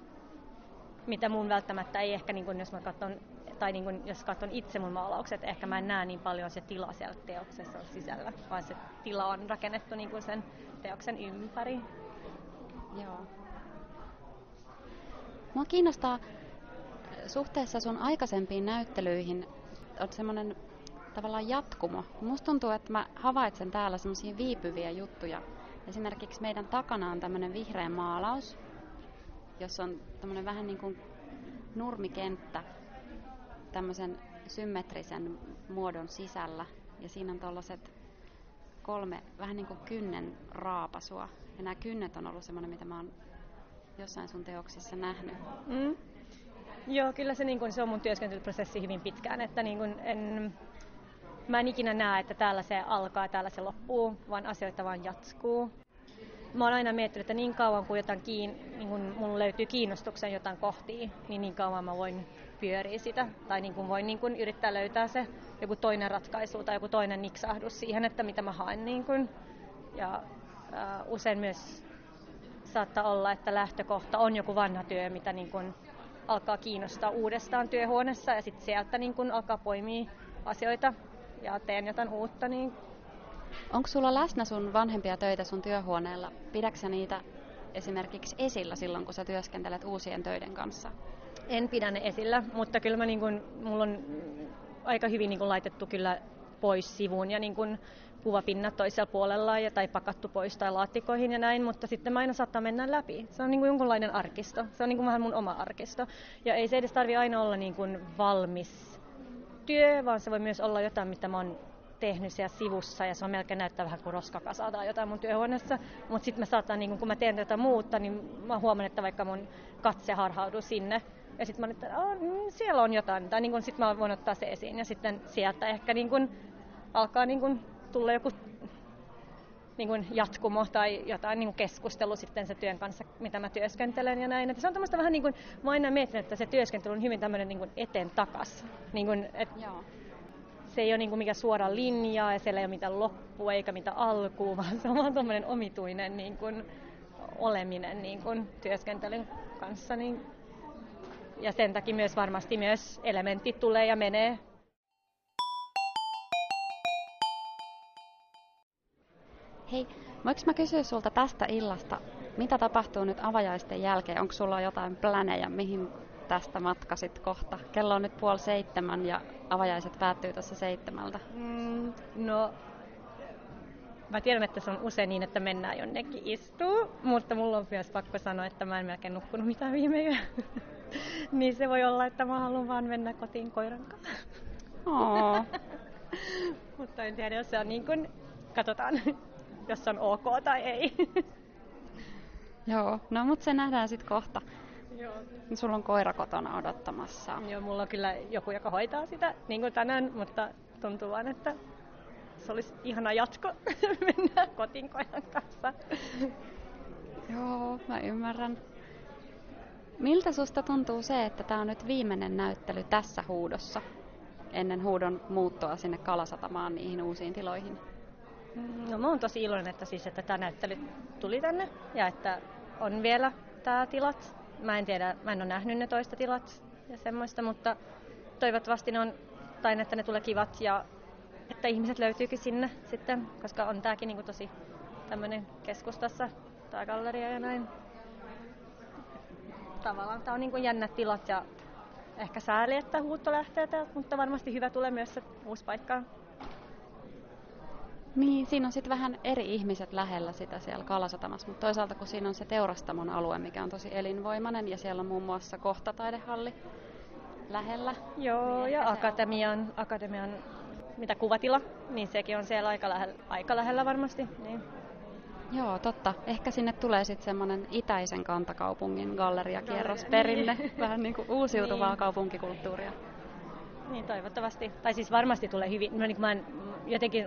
Mitä mun välttämättä ei ehkä, niin kuin, jos mä katson, tai niin kuin, jos katson itse mun maalaukset, ehkä mä en näe niin paljon se tila siellä teoksessa sisällä, vaan se tila on rakennettu niin sen teoksen ympäri. Joo. Mua kiinnostaa äh, suhteessa sun aikaisempiin näyttelyihin on semmoinen tavallaan jatkumo. Musta tuntuu, että mä havaitsen täällä semmoisia viipyviä juttuja. Esimerkiksi meidän takana on tämmöinen vihreä maalaus, jossa on tämmöinen vähän niin kuin nurmikenttä tämmöisen symmetrisen muodon sisällä. Ja siinä on tällaiset kolme vähän niin kuin kynnen raapasua. Ja nämä kynnet on ollut semmoinen, mitä mä oon jossain sun teoksissa nähnyt? Mm. Joo, kyllä se, niin kun, se on mun työskentelyprosessi hyvin pitkään, että niin kun en, mä en ikinä näe, että täällä se alkaa täällä se loppuu, vaan asioita vaan jatkuu. Mä oon aina miettinyt, että niin kauan kuin jotain kiin, niin kun mun löytyy kiinnostuksen jotain kohtiin, niin niin kauan mä voin pyöriä sitä. Tai niin kun voin niin kun yrittää löytää se joku toinen ratkaisu tai joku toinen niksahdus siihen, että mitä mä haen. Niin kun. Ja uh, usein myös saattaa olla, että lähtökohta on joku vanha työ, mitä niin kuin alkaa kiinnostaa uudestaan työhuoneessa ja sitten sieltä niin kuin alkaa poimia asioita ja teen jotain uutta. Niin... Onko sulla läsnä sun vanhempia töitä sun työhuoneella? Pidäksä niitä esimerkiksi esillä silloin, kun sä työskentelet uusien töiden kanssa? En pidä ne esillä, mutta kyllä mä niin kun, mulla on aika hyvin niin kun laitettu kyllä pois sivuun ja niin kun kuvapinnat toisella puolella ja, tai pakattu pois tai laattikoihin ja näin, mutta sitten mä aina saattaa mennä läpi. Se on niin kuin jonkunlainen arkisto. Se on niin kuin vähän mun oma arkisto. Ja ei se edes tarvi aina olla niin kuin valmis työ, vaan se voi myös olla jotain, mitä mä oon tehnyt siellä sivussa ja se on melkein näyttää vähän kuin roskakasa tai jotain mun työhuoneessa. Mutta sitten mä saatan, niin kun mä teen jotain muuta, niin mä huomaan, että vaikka mun katse harhaudu sinne, ja sitten mä että mm, siellä on jotain, tai niin sitten mä voin ottaa se esiin, ja sitten sieltä ehkä niin kun, alkaa niin kun, tulla joku niin kuin jatkumo tai jotain niin kuin keskustelu sitten se työn kanssa, mitä mä työskentelen ja näin. Että se on tämmöistä vähän niin kuin, mä aina mietin, että se työskentely on hyvin tämmöinen niin kuin eteen takas. Niin kuin, et Joo. Se ei ole niin kuin mikä suora linja ja siellä ei ole mitään loppua eikä mitään alkua, vaan se on vaan tämmöinen omituinen niin kuin oleminen niin kuin työskentelyn kanssa. Niin. Ja sen takia myös varmasti myös elementit tulee ja menee Hei, voinko mä kysyä sulta tästä illasta, mitä tapahtuu nyt avajaisten jälkeen? Onko sulla jotain planeja, mihin tästä matkasit kohta? Kello on nyt puoli seitsemän ja avajaiset päättyy tuossa seitsemältä. Mm, no, mä tiedän, että se on usein niin, että mennään jonnekin istuu, mutta mulla on myös pakko sanoa, että mä en melkein nukkunut mitään viime yö. niin se voi olla, että mä haluan vaan mennä kotiin koiran kanssa. Mutta en tiedä, jos se on niin kuin, katsotaan, jos se on ok tai ei. Joo, no mutta se nähdään sitten kohta. Joo. Sulla on koira kotona odottamassa. Joo, mulla on kyllä joku, joka hoitaa sitä, niin kuin tänään, mutta tuntuu vaan, että se olisi ihana jatko mennä kotiin koiran kanssa. Joo, mä ymmärrän. Miltä susta tuntuu se, että tämä on nyt viimeinen näyttely tässä huudossa ennen huudon muuttoa sinne Kalasatamaan niihin uusiin tiloihin? No mä oon tosi iloinen, että, siis, että tämä näyttely tuli tänne ja että on vielä tämä tilat. Mä en tiedä, mä en ole nähnyt ne toista tilat ja semmoista, mutta toivottavasti ne on, tai että ne tulee kivat ja että ihmiset löytyykin sinne sitten, koska on tääkin niin tosi tämmöinen keskustassa, tämä galleria ja näin. Tavallaan tää on niin jännät tilat ja ehkä sääli, että huutto lähtee täältä, mutta varmasti hyvä tulee myös se uusi paikka. Niin, siinä on sitten vähän eri ihmiset lähellä sitä siellä Kalasatamassa, mutta toisaalta kun siinä on se teurastamon alue, mikä on tosi elinvoimainen ja siellä on muun muassa kohtataidehalli lähellä. Joo, niin ja akatemian, akatemian mitä kuvatila, niin sekin on siellä aika lähellä, aika lähellä varmasti. Niin. Joo, totta. Ehkä sinne tulee sitten semmoinen itäisen kantakaupungin galleriakierrosperinne, niin. vähän niin kuin uusiutuvaa niin. kaupunkikulttuuria. Niin, toivottavasti. Tai siis varmasti tulee hyvin. Mä, niin mä en, jotenkin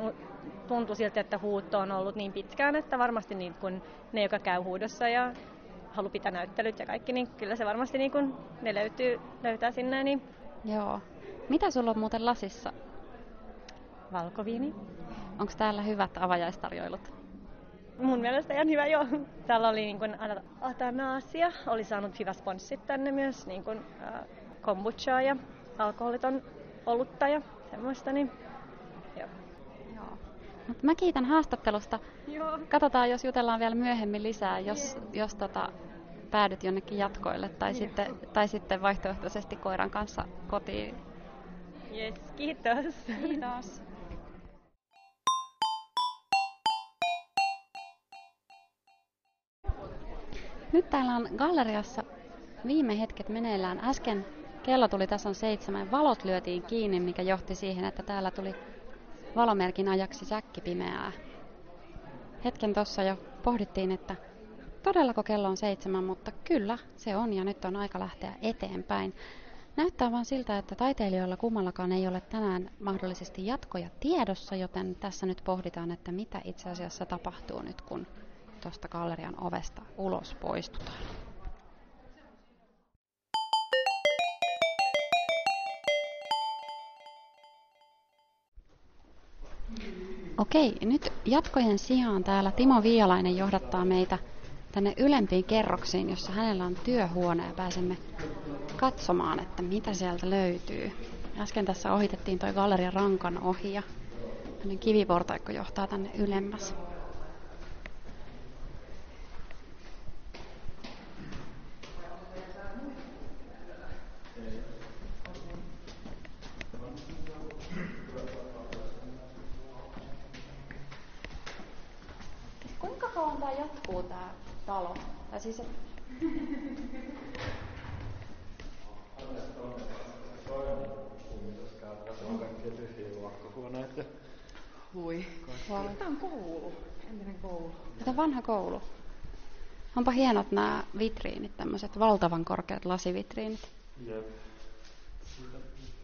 tuntuu siltä, että huutto on ollut niin pitkään, että varmasti niin kun ne, joka käy huudossa ja haluaa pitää näyttelyt ja kaikki, niin kyllä se varmasti niin kun ne löytyy, löytää sinne. Niin... Joo. Mitä sulla on muuten lasissa? Valkoviini. Onko täällä hyvät avajaistarjoilut? Mun mielestä ihan hyvä jo. Täällä oli niin kuin Atanasia, oli saanut hyvä sponssit tänne myös, niin kuin äh, kombuchaa ja alkoholiton olutta ja semmoista. Niin, joo. joo. Mut mä kiitän haastattelusta. Joo. Katsotaan, jos jutellaan vielä myöhemmin lisää, jos, yeah. jos tota, päädyt jonnekin jatkoille tai, yeah. sitten, tai sitten vaihtoehtoisesti koiran kanssa kotiin. Yes, kiitos. Kiitos. Nyt täällä on galleriassa viime hetket meneillään. Äsken kello tuli tasan seitsemän, valot lyötiin kiinni, mikä johti siihen, että täällä tuli valomerkin ajaksi säkkipimeää. Hetken tuossa jo pohdittiin, että todellako kello on seitsemän, mutta kyllä se on ja nyt on aika lähteä eteenpäin. Näyttää vaan siltä, että taiteilijoilla kummallakaan ei ole tänään mahdollisesti jatkoja tiedossa, joten tässä nyt pohditaan, että mitä itse asiassa tapahtuu nyt, kun tuosta gallerian ovesta ulos poistutaan. Okei, nyt jatkojen sijaan täällä Timo Vialainen johdattaa meitä tänne ylempiin kerroksiin, jossa hänellä on työhuone ja pääsemme katsomaan, että mitä sieltä löytyy. Äsken tässä ohitettiin toi gallerian rankan ohi ja kiviportaikko johtaa tänne ylemmäs. Siis... Hui. Tämä on koulu. Entinen koulu. Tämä vanha koulu. Onpa hienot nämä vitriinit, tämmöiset valtavan korkeat lasivitriinit. Jep.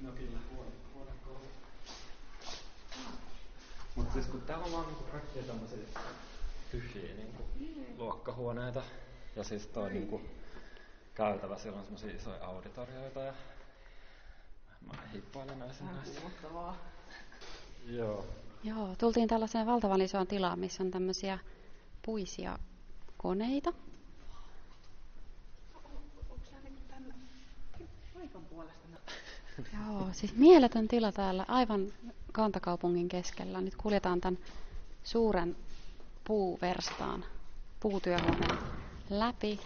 no kyllä. Mutta siis kun täällä on vaan niinku kaikkia tämmöisiä tyhjiä niinku luokkahuoneita. Ja siis toi niin. niinku käytävä, siellä on semmosia isoja auditorioita ja mä hippailen näissä näissä. Joo. Joo, tultiin tällaiseen valtavan isoon tilaan, missä on tämmöisiä puisia koneita. Joo, siis mieletön tila täällä aivan kantakaupungin keskellä. Nyt kuljetaan tämän suuren puuverstaan puutyöhuoneen läpi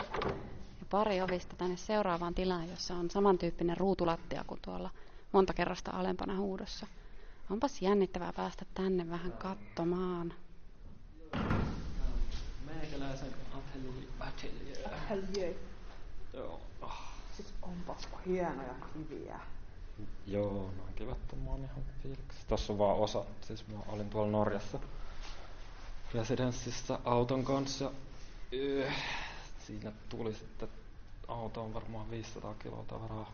ja pari ovista tänne seuraavaan tilaan, jossa on samantyyppinen ruutulattia kuin tuolla monta kerrosta alempana huudossa. Onpas jännittävää päästä tänne vähän katsomaan. Veikäläisen atelier. Atelier. Joo. Siis onpas hienoja kiviä. Joo, noin kivat on ihan fiiliksissä. Tossa on vaan osa, siis mä olin tuolla Norjassa residenssissä auton kanssa yö, siinä tuli sitten autoon varmaan 500 kiloa tavaraa.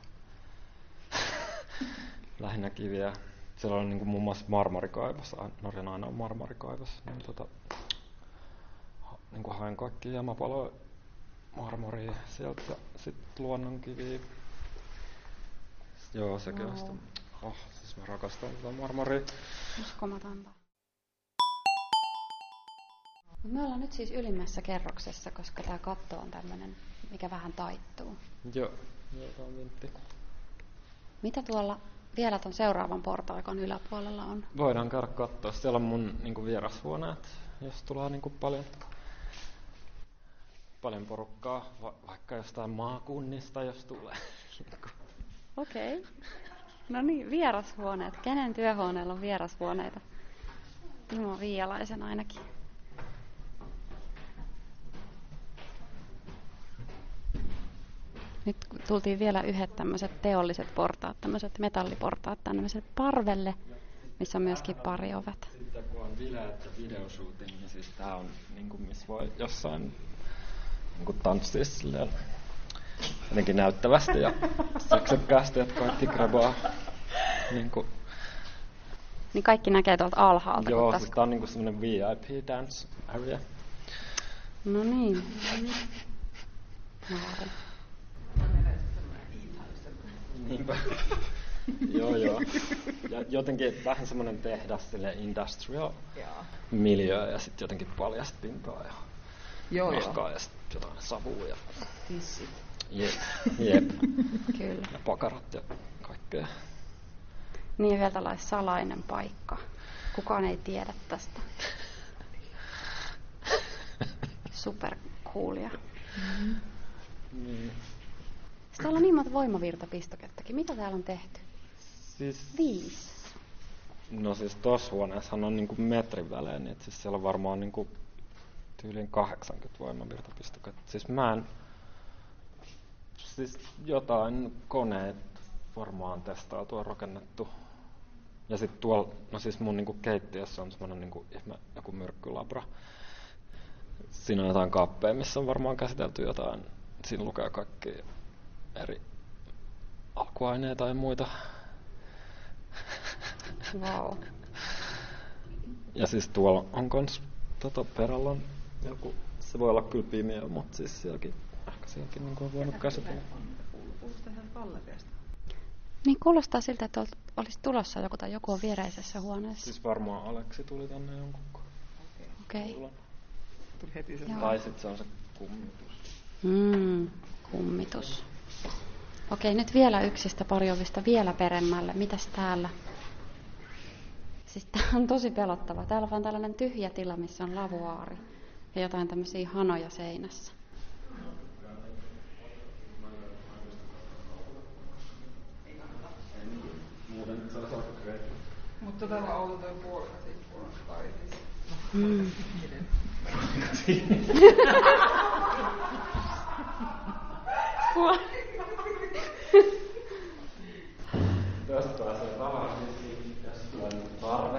Lähinnä kiviä. Siellä oli niinku muun muassa marmorikaivos, Norjan aina on marmorikaivos. Niin tota, niinku hain kaikki jämäpaloja marmoria sieltä ja sitten luonnonkiviä. Joo, sekin on sitä. Oh, siis mä rakastan tätä marmoria. Uskomatonta. Me ollaan nyt siis ylimmässä kerroksessa, koska tämä katto on tämmöinen, mikä vähän taittuu. Joo, vintti. Mitä tuolla vielä ton seuraavan portaikon yläpuolella on? Voidaan käydä katsoa. Siellä on mun niinku vierashuoneet, jos tulee niinku paljon, paljon porukkaa, va- vaikka jostain maakunnista, jos tulee. Okei. Okay. No niin, vierashuoneet. Kenen työhuoneella on vierashuoneita? Timo Viialaisen ainakin. Nyt tultiin vielä yhdet tämmöiset teolliset portaat, tämmöiset metalliportaat tämmöiselle parvelle, missä on myöskin pari ovet. Sitten kun on bileet ja videoshooting, niin siis tää on niinku, missä voi jossain niinku tanssia silleen jotenkin näyttävästi ja seksekkäästi, että kaikki grebaa niinku, Niin kaikki näkee tuolta alhaalta. joo, tässä- siis tää on niinku semmonen VIP dance area. No niin. Niinpä. joo, joo. Ja jotenkin vähän semmonen tehdas sille industrial Joo. miljö ja sitten jotenkin paljasta pintaa ja Joo, roskaa ja sitten jotain savua ja Tissit. jep, jep. Kyllä. ja pakarat ja kaikkea. Niin ja vielä tällainen salainen paikka. Kukaan ei tiedä tästä. Supercoolia. Niin. Sitten täällä on niin monta voimavirtapistokettakin. Mitä täällä on tehty? Siis, Viisi. no siis tossa huoneessahan on niinku metrin välein, niin et siis siellä on varmaan niinku tyyliin 80 voimavirtapistoketta. Siis mä en, siis jotain koneet varmaan testautua rakennettu. Ja sitten tuolla, no siis mun niinku keittiössä on semmonen niinku ihme, joku myrkkylabra. Siinä on jotain kaappeja, missä on varmaan käsitelty jotain, siinä lukee kaikki eri alkuaineita ja muita. Wow. Ja siis tuolla on kans tota, perällä on joku, se voi olla kyllä pimeä, mutta siis sielläkin, ehkä sielläkin niin on voinut käsitellä. Niin kuulostaa siltä, että ol- olisi tulossa joku tai joku on viereisessä huoneessa. Siis varmaan Aleksi tuli tänne jonkun Okei. kuulan. Tuli heti se. Joo. Tai sit se on se kummitus. Mm, kummitus. Okei, nyt vielä yksistä pariovista vielä peremmälle. Mitäs täällä? Siis tää on tosi pelottava. Täällä on vaan tällainen tyhjä tila, missä on lavuaari ja jotain tämmöisiä hanoja seinässä. Mutta tällä auto toi puolikas ikkunasta tai siis. Mm. Tästä pääsee tavarahissiin, tulee nyt tarve.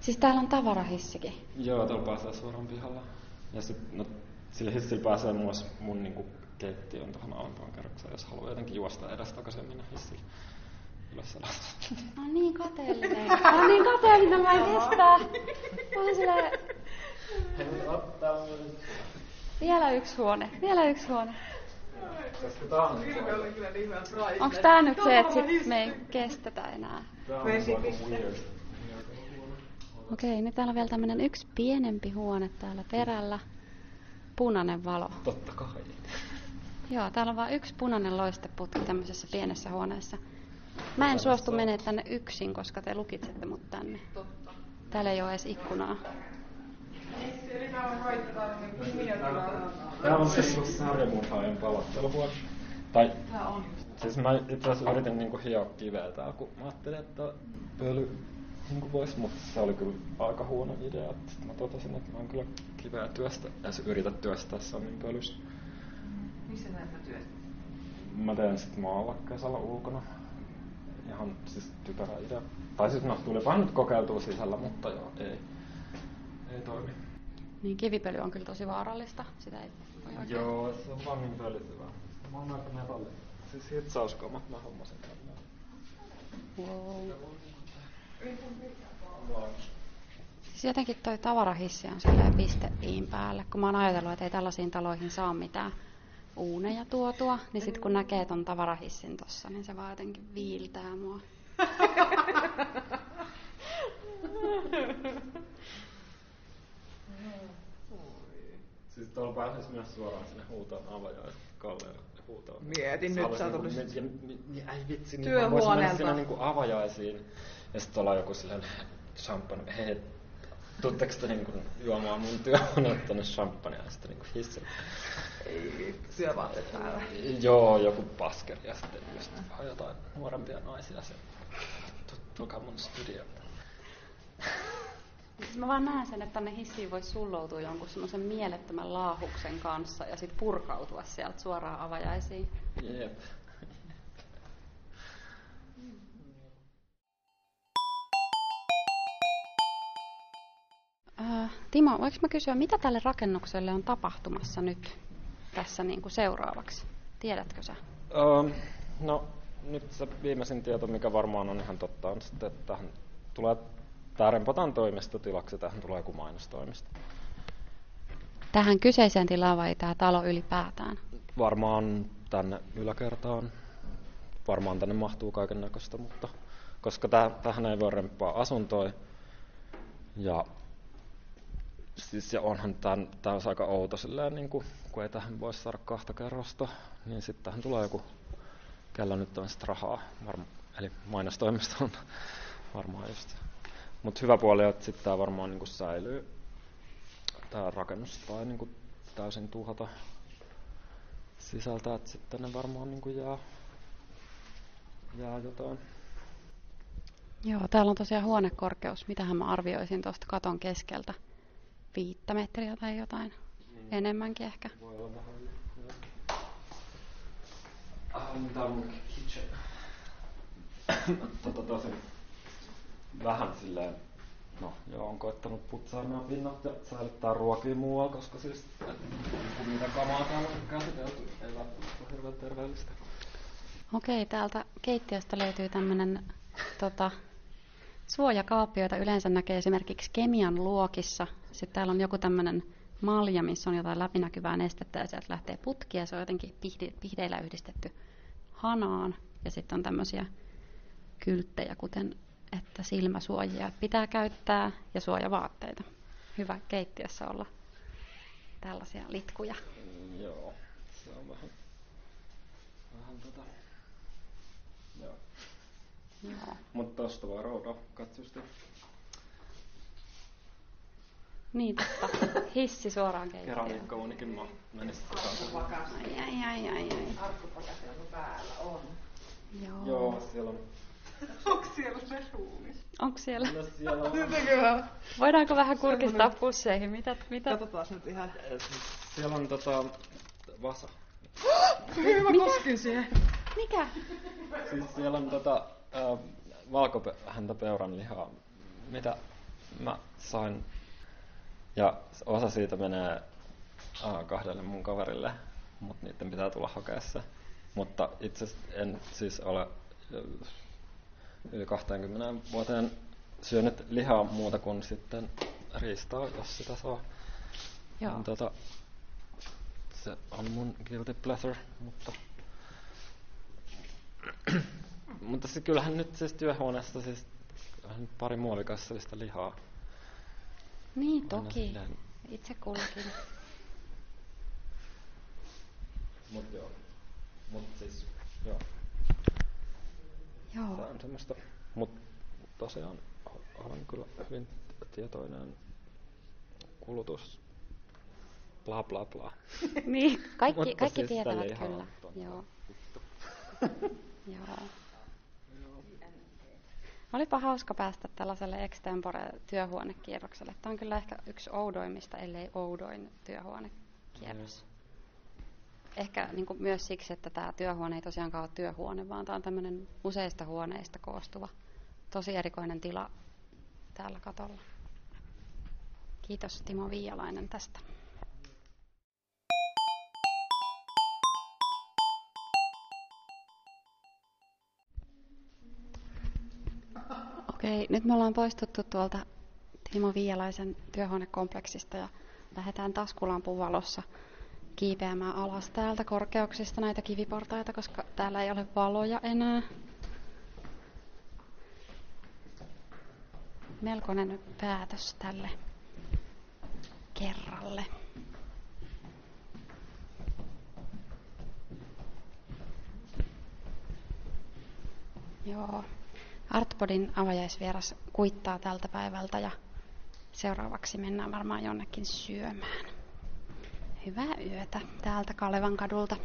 Siis täällä on tavarahissikin. Joo, tuolla pääsee suoraan pihalla. Ja sit, no, sillä hissillä pääsee myös mun niinku keittiön tuohon alempaan kerrokseen, jos haluaa jotenkin juosta edes takaisin mennä hissillä. Ylös alas. Mä oon niin kateellinen. Mä oon niin kateellinen, mä en kestää. Mä oon silleen, vielä yksi huone, vielä yksi huone. Koska tää on Ilme oli kyllä niin hyvä price. Onks tää nyt se, että sit me ei kestetä enää? Okei, nyt täällä on vielä tämmönen yksi pienempi huone täällä perällä. Punainen valo. Totta kai. Joo, täällä on vain yksi punainen loisteputki tämmöisessä pienessä huoneessa. Mä en suostu menemään tänne yksin, koska te lukitsette mut tänne. Täällä ei ole edes ikkunaa. Täällä on. Tää on siis sun sarjamurhaajan palotteluhuone. Tai siis mä itse asiassa yritin niinku hioa kiveä tää, kun mä ajattelin, että pöly niin pois, mutta se oli kyllä aika huono idea. Sitten mä totesin, että mä oon kyllä kiveä työstä, ja se yritä työstää Samin pölyssä. Missä näitä työstä? Mä teen sitten maalla kesällä ulkona. Ihan siis typerä idea. Tai siis no, tuli vaan nyt kokeiltua sisällä, mutta joo, ei. Ei toimi. Niin kivipöly on kyllä tosi vaarallista. Sitä ei voi oikein. Joo, se on vaan niin pölytyvä. Mä oon aika metalli. Siis hitsauskomat mä hommasin tänne. Wow. Siis jotenkin toi tavarahissi on silleen piste iin päälle, kun mä oon ajatellut, että ei tällaisiin taloihin saa mitään uuneja tuotua, niin sitten kun näkee ton tavarahissin tossa, niin se vaan jotenkin viiltää mua. Siis tuolla pääsisi myös suoraan sinne huutaan avajaan kalleen huutaan. Mietin nyt, sä oot ollut ja, ja, ei vitsi, niin mennä sinne niinku avajaisiin ja sitten olla joku silleen champagne, hei, tuutteko te niinku juomaan mun työhuoneelta tonne champagnea ja sitten niinku hissin. Ei vittu, työvaatteet päällä. Joo, joku paskeri ja sitten just vaan jotain nuorempia naisia se tulkaa mun studioon. Siis mä vaan näen sen, että tänne hissiin voisi sulloutua jonkun semmoisen mielettömän laahuksen kanssa ja sitten purkautua sieltä suoraan avajaisiin. Jep. Äh, Timo, voinko mä kysyä, mitä tälle rakennukselle on tapahtumassa nyt tässä niin kuin seuraavaksi? Tiedätkö sä? Um, no, nyt se viimeisin tieto, mikä varmaan on ihan totta, on sitten, että tähän tulee tämä rempataan toimistotilaksi ja tähän tulee joku mainostoimisto. Tähän kyseiseen tilaan vai tämä talo ylipäätään? Varmaan tänne yläkertaan, varmaan tänne mahtuu kaiken näköistä, mutta koska täh, tähän ei voi remppaa asuntoja, ja siis ja onhan tämän, tämä olisi aika outo silleen, niin kuin, kun ei tähän voi saada kahta kerrosta, niin sitten tähän tulee joku, kello nyt on rahaa, varma, eli mainostoimisto on varmaan just. Mutta hyvä puoli on, että sitten tämä varmaan niin kuin säilyy, tämä rakennus tai niin kuin täysin tuhota sisältä, että sitten ne varmaan niin kuin jää, jää jotain. Joo, täällä on tosiaan huonekorkeus. Mitähän mä arvioisin tuosta katon keskeltä? Viittä metriä tai jotain. Niin. Enemmänkin ehkä. Voi olla vähän joo. Ah, tää on mun kitchen. tota tosi vähän silleen, no joo, on koittanut putsaa nämä pinnat ja säilyttää ruokia muualla, koska siis mitä kamaa täällä on käsitelty, ei välttämättä ole hirveän terveellistä. Okei, täältä keittiöstä löytyy tämmöinen tota, suojakaappi, joita yleensä näkee esimerkiksi kemian luokissa. Sitten täällä on joku tämmöinen malja, missä on jotain läpinäkyvää nestettä ja sieltä lähtee putkia. Se on jotenkin pihdeillä yhdistetty hanaan. Ja sitten on tämmöisiä kylttejä, kuten että silmäsuojia pitää käyttää ja suojavaatteita. Hyvä keittiössä olla tällaisia litkuja. Joo, se on vähän, vähän tota, joo. Joo. Mutta tosta voi rouda katsosti. Niin totta. Hissi suoraan keittiöön. Keramiikka monikin mä menis tota. Ai, ai, ai, ai, ai. Arkkupakastelun päällä on. Joo. Joo, siellä on. Onko siellä se ruumis? Onko siellä? No siellä on. Jotenkin Voidaanko vähän kurkistaa pusseihin? Mitä, mitä? Katsotaan nyt ihan. Eh, Siellä on tota vasa. Hyvä, mä koskin siihen. Mikä? Siis siellä on tota äh, valkohäntä peuran lihaa, mitä mä sain. Ja osa siitä menee äh, kahdelle mun kaverille, mutta niiden pitää tulla hakea se. Mutta itse en siis ole äh, yli 20 vuoteen syönyt lihaa muuta kuin sitten riistaa, jos sitä saa. Joo. Niin, tota, se on mun guilty pleasure, mutta mutta se, kyllähän nyt siis työhuoneessa siis kyllähän pari muovikassallista lihaa. Niin, Aina toki. silleen. Itse kullakin. Mut joo. Mut siis, joo. Joo. Tää on semmoista. Mut tosiaan olen kyllä hyvin tietoinen kulutus. Bla bla bla. Niin, kaikki, Mutta kaikki siis tietävät kyllä. Joo. Joo. Olipa hauska päästä tällaiselle extempore-työhuonekierrokselle. Tämä on kyllä ehkä yksi oudoimmista, ellei oudoin työhuonekierros. Ehkä niin kuin myös siksi, että tämä työhuone ei tosiaankaan ole työhuone, vaan tämä on tämmöinen useista huoneista koostuva, tosi erikoinen tila täällä katolla. Kiitos Timo Viialainen tästä. Okei, nyt me ollaan poistuttu tuolta Timo Viialaisen työhuonekompleksista ja lähdetään taskulampun valossa kiipeämään alas täältä korkeuksista näitä kiviportaita, koska täällä ei ole valoja enää. Melkoinen päätös tälle kerralle. Joo. Artpodin avajaisvieras kuittaa tältä päivältä ja seuraavaksi mennään varmaan jonnekin syömään. Hyvää yötä täältä Kalevan kadulta.